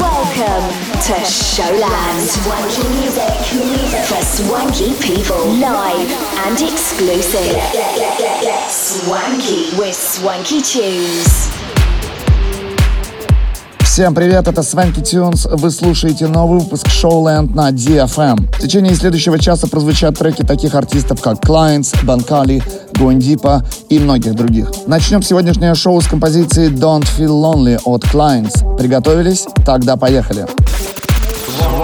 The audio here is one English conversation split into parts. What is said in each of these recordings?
Welcome to Showland. Swanky music. For swanky people. Live and exclusive. Swanky. With swanky tunes. Всем привет, это Свенки Тюнс. Вы слушаете новый выпуск Showland на DFM. В течение следующего часа прозвучат треки таких артистов, как Clients, Банкали, Гуандипа и многих других. Начнем сегодняшнее шоу с композиции Don't Feel Lonely от Clients. Приготовились? Тогда поехали.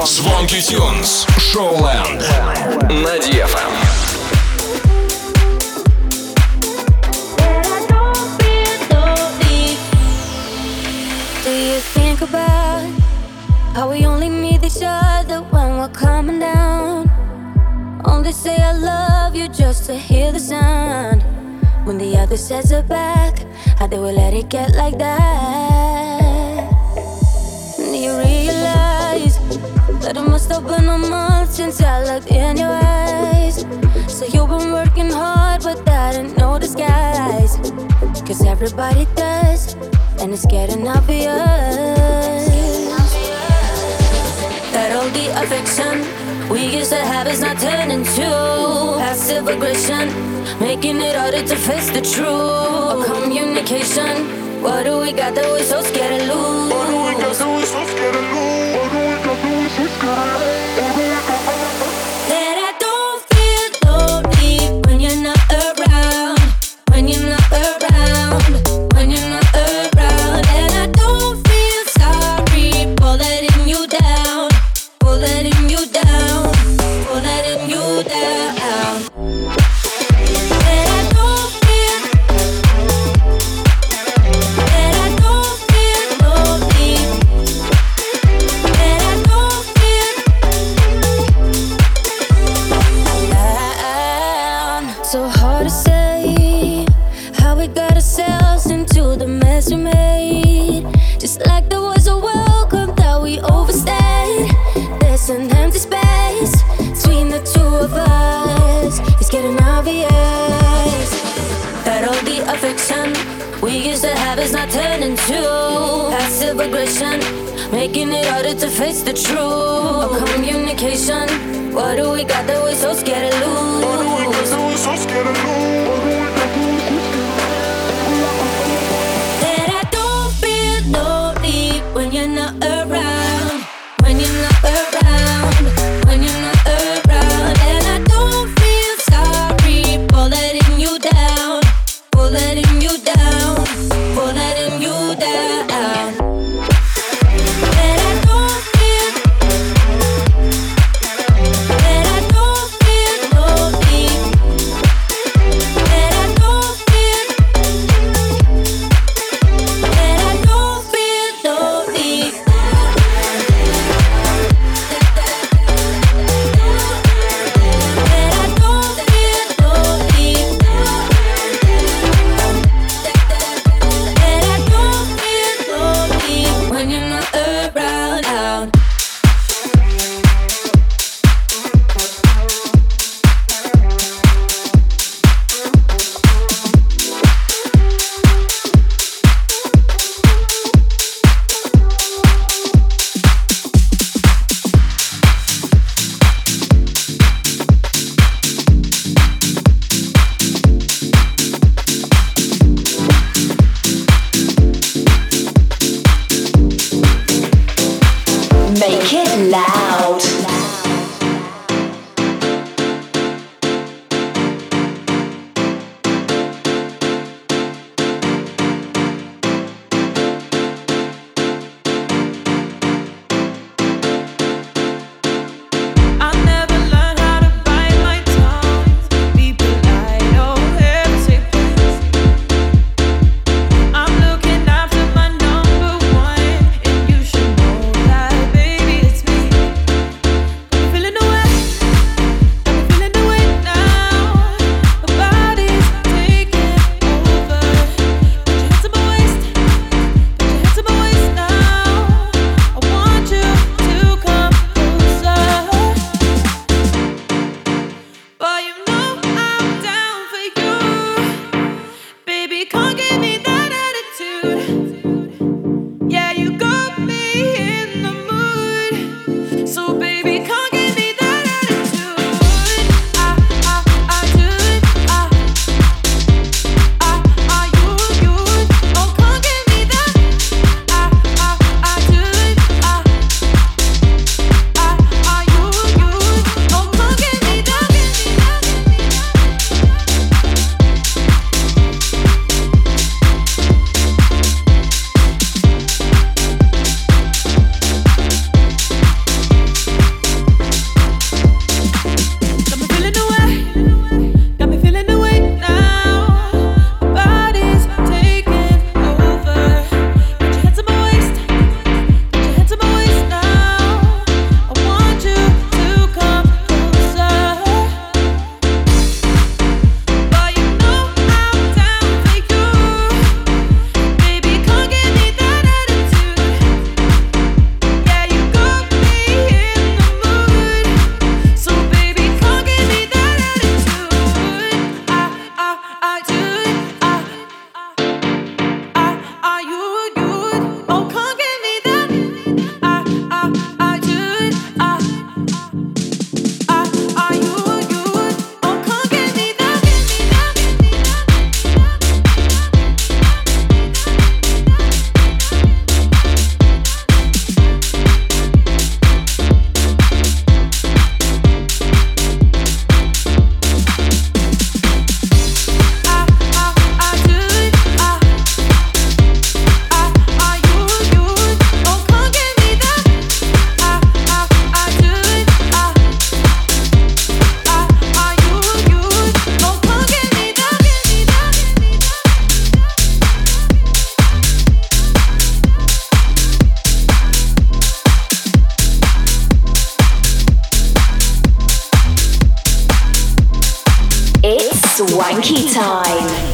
Звонки Тюнс. Шоуленд. На DFM. About how we only need each other when we're coming down? Only say I love you just to hear the sound. When the other says it back, how they will let it get like that? Do you realize that it must have been a month since I looked in your eyes? So you've been working hard, but that ain't no disguise. Cause everybody does, and it's getting obvious. That all the affection we used to have is not turning to passive aggression, making it harder to face the truth. Communication, what do we got that we're so scared Swanky time.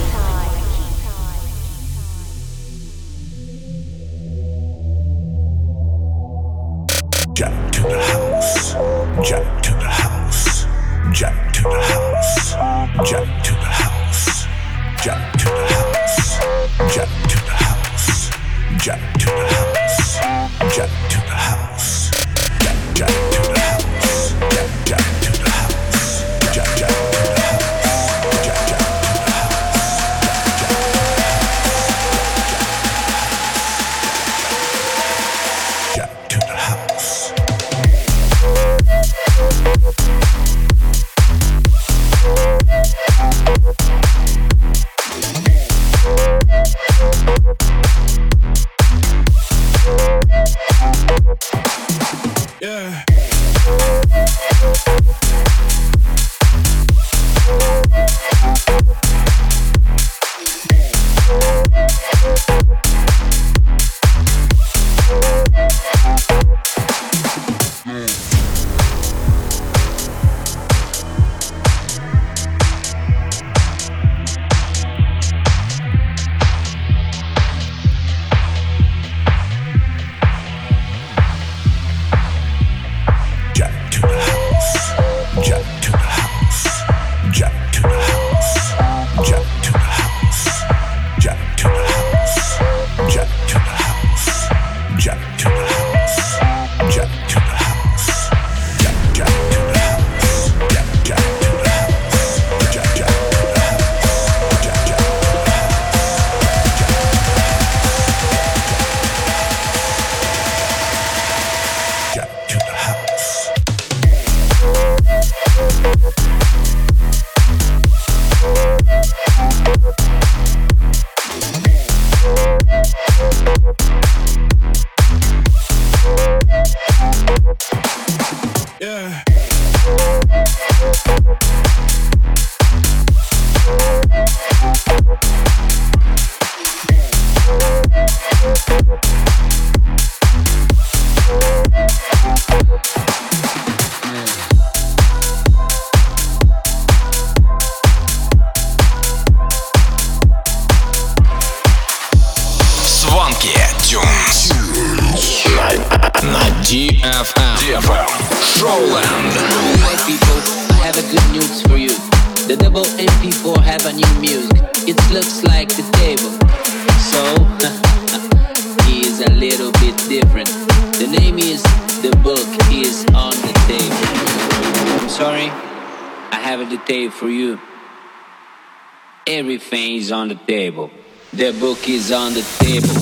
On the book is on the. Table,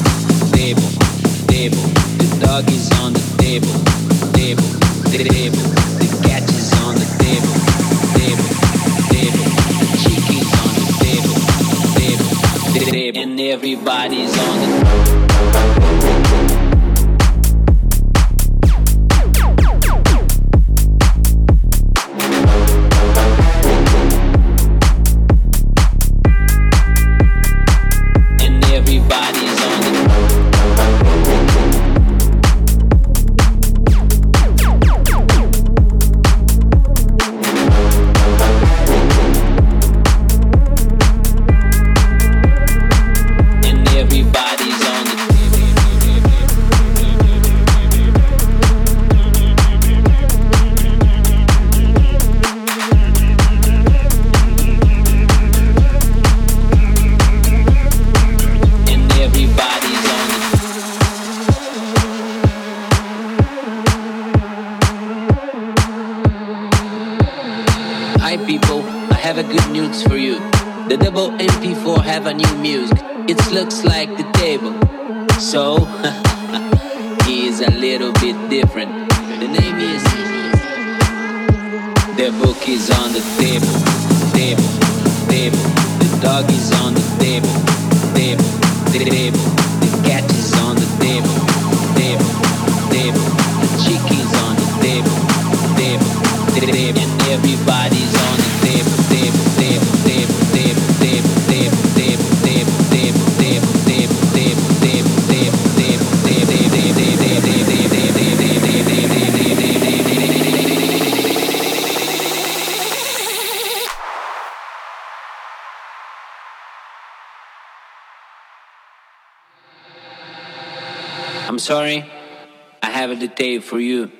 for you.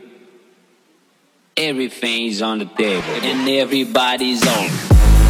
Everything's on the table and everybody's on.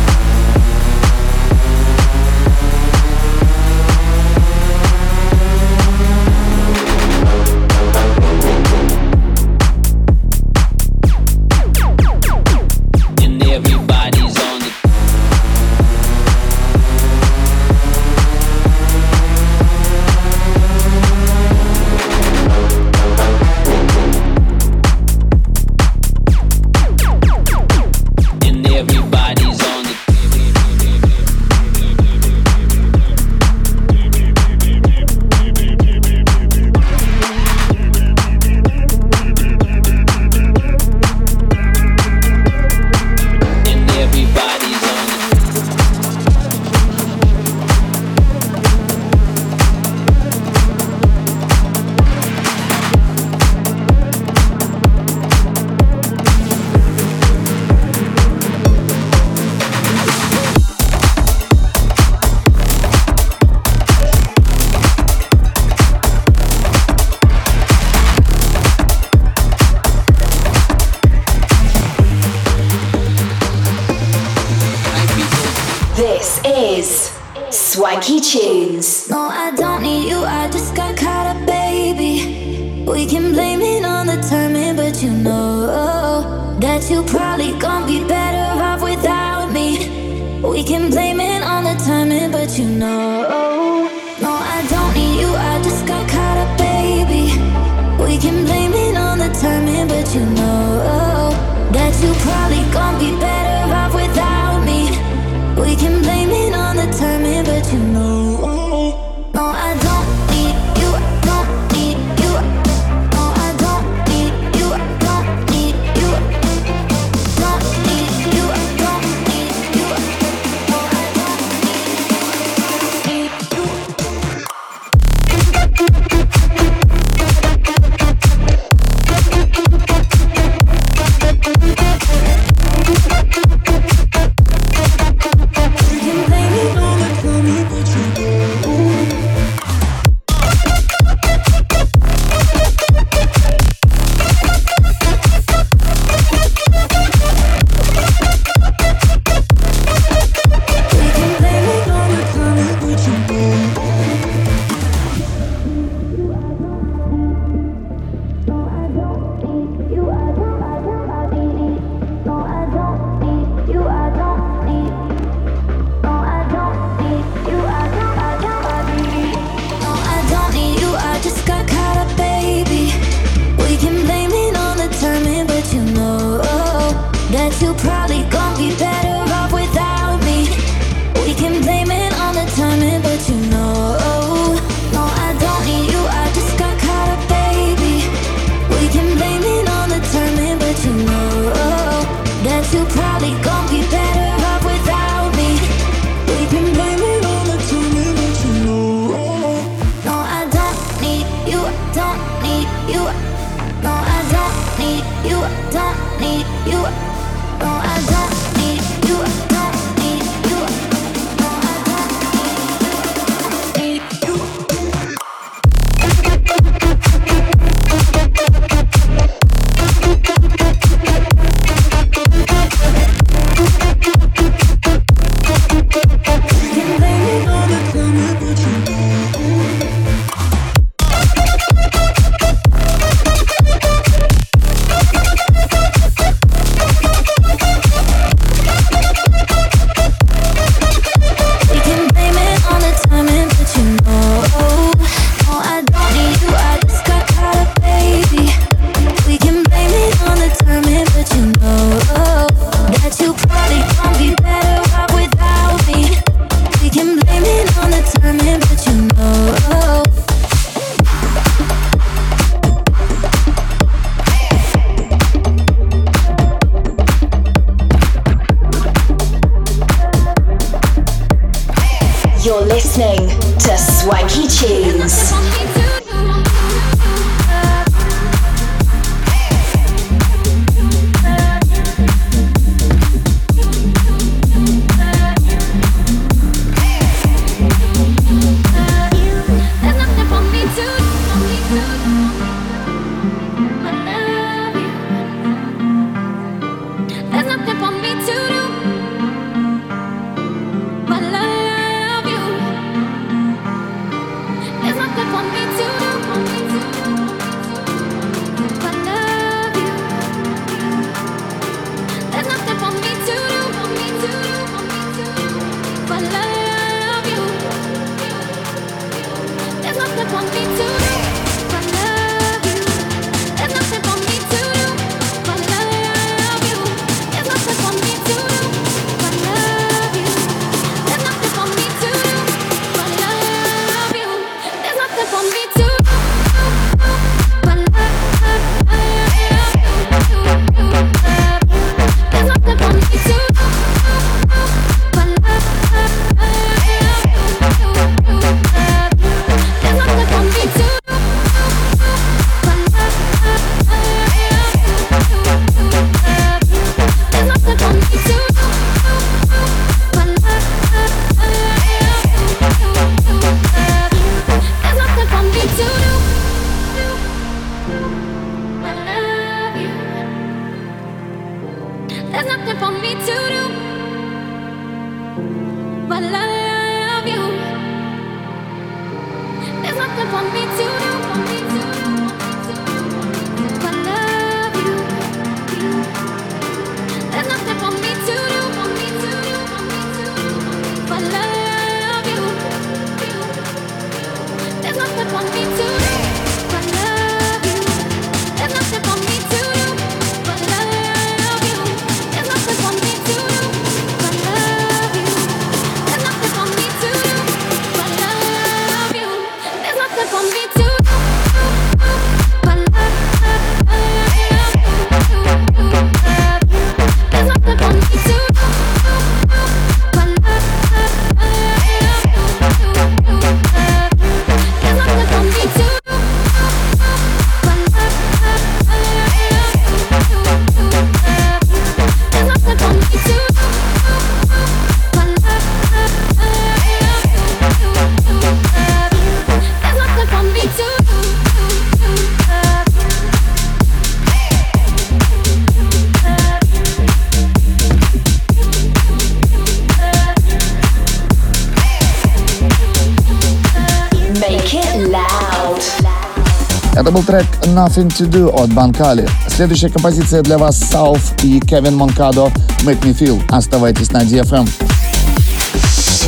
Это был трек Nothing to Do от Банкали. Следующая композиция для вас South и Кевин Монкадо Make Me Feel. Оставайтесь на DFM.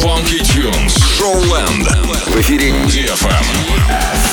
Funky Tunes. Шоуленд. В эфире DFM.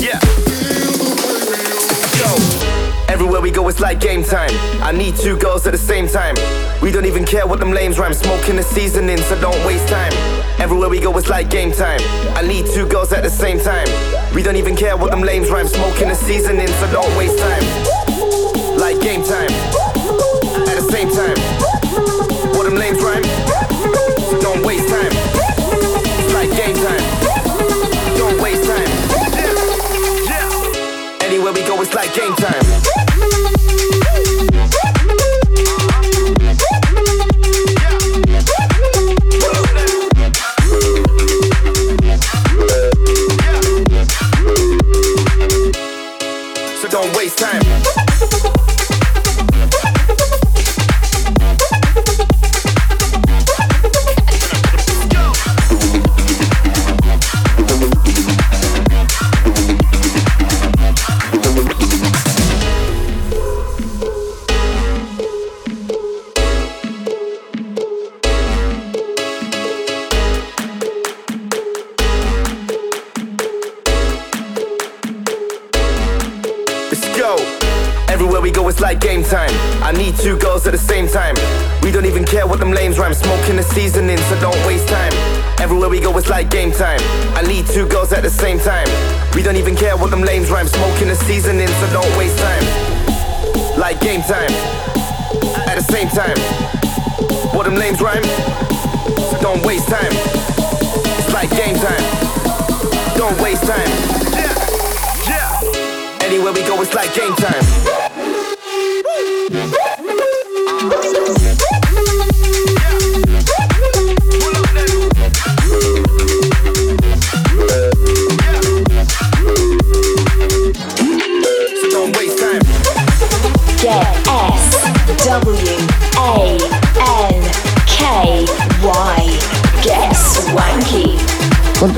yeah, yeah. Yo, everywhere we go, it's like game time. I need two girls at the same time. We don't even care what them lames rhyme. Smoking the seasoning, so don't waste time. Everywhere we go, it's like game time. I need two girls at the same time. We don't even care what them lames rhyme. Smoking the seasoning, so don't waste time. Like game time. At the same time. game time.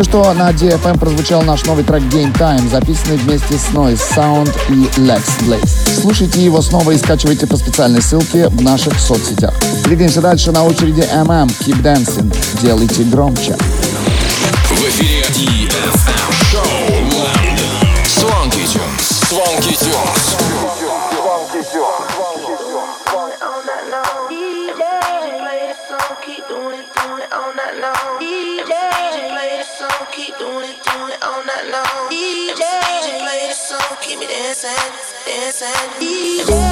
что на DFM прозвучал наш новый трек Game Time, записанный вместе с Noise Sound и Lex Blaze. Слушайте его снова и скачивайте по специальной ссылке в наших соцсетях. Двигаемся дальше на очереди MM Keep Dancing. Делайте громче. В эфире EFM and easy.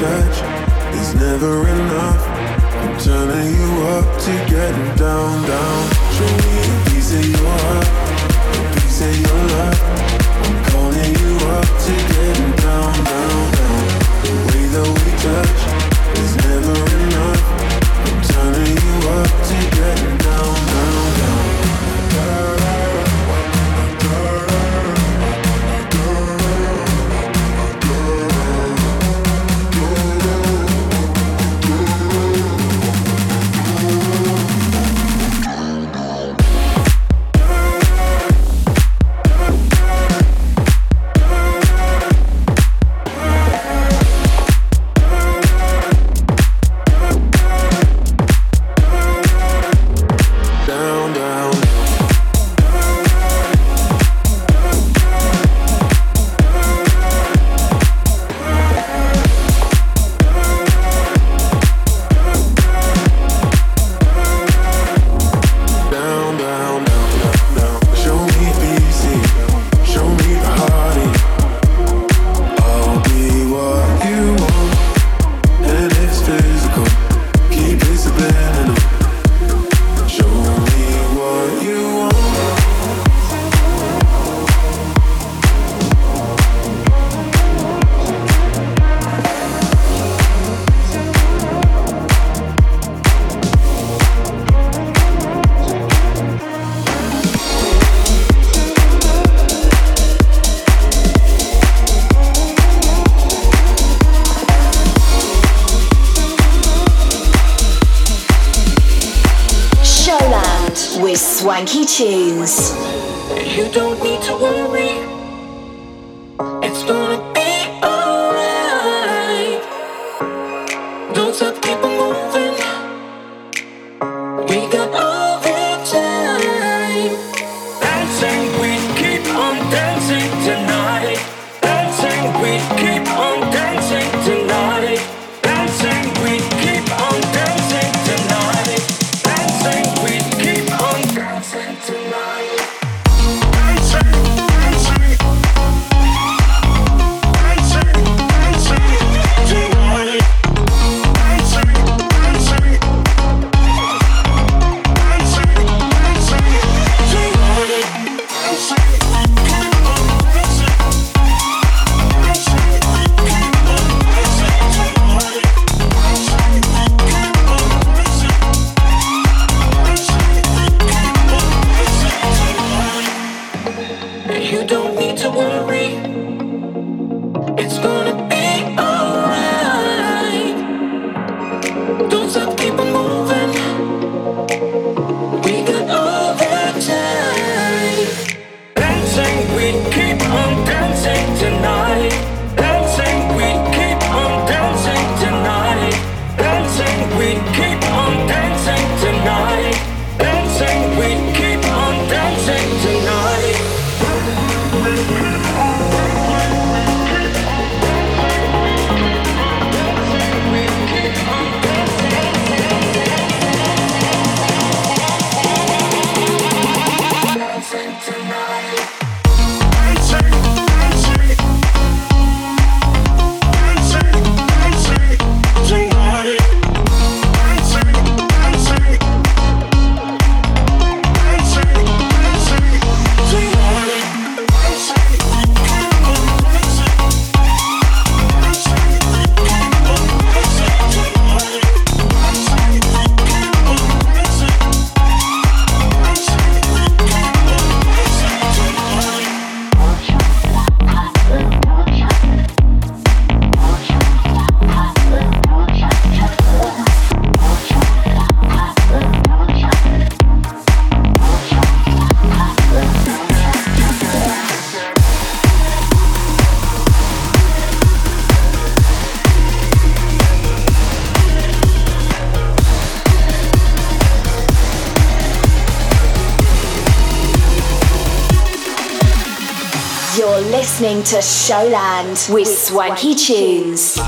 touch is never enough. I'm turning you up to getting down, down. with swanky tunes. You don't need to worry. Listening to Showland with Swanky Tunes.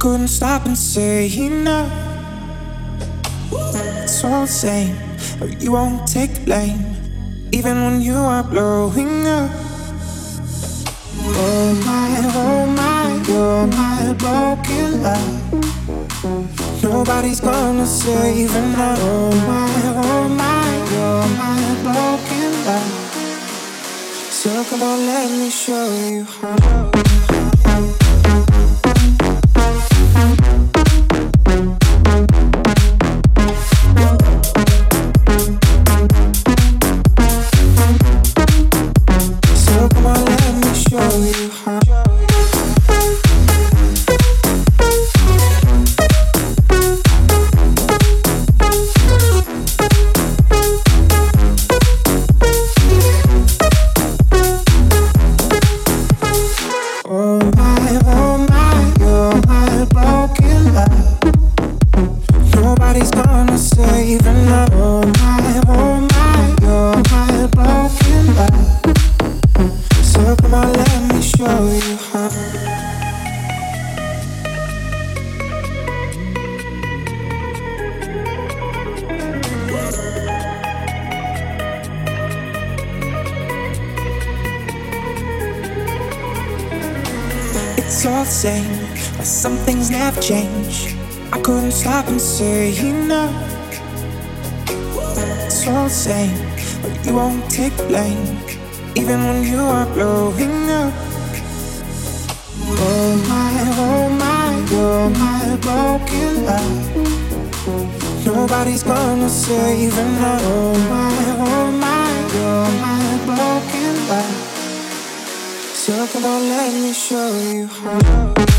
Couldn't stop and say enough. It's all the same, but you won't take the blame, even when you are blowing up. Oh my, oh my, you're my broken love. Nobody's gonna save enough. Oh my, oh my, you're my broken love. So come on, let me show you how. have changed. I couldn't stop and say enough. It's all the same, but you won't take blame, even when you are blowing up. Oh my, oh my, you're my broken love. Nobody's gonna save enough. Oh my, oh my, you're my broken love. So come on, let me show you how.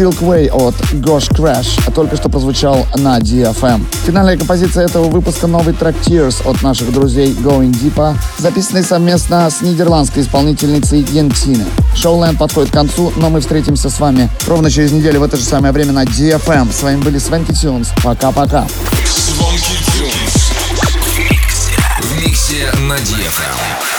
Трек Silk Way от Gosh Crash только что прозвучал на DFM. Финальная композиция этого выпуска новый трек Tears от наших друзей Going Deepa, записанный совместно с нидерландской исполнительницей Ентине. Шоуленд подходит к концу, но мы встретимся с вами ровно через неделю в это же самое время на DFM. С вами были Свенки Тюнс. Пока-пока. На DFM.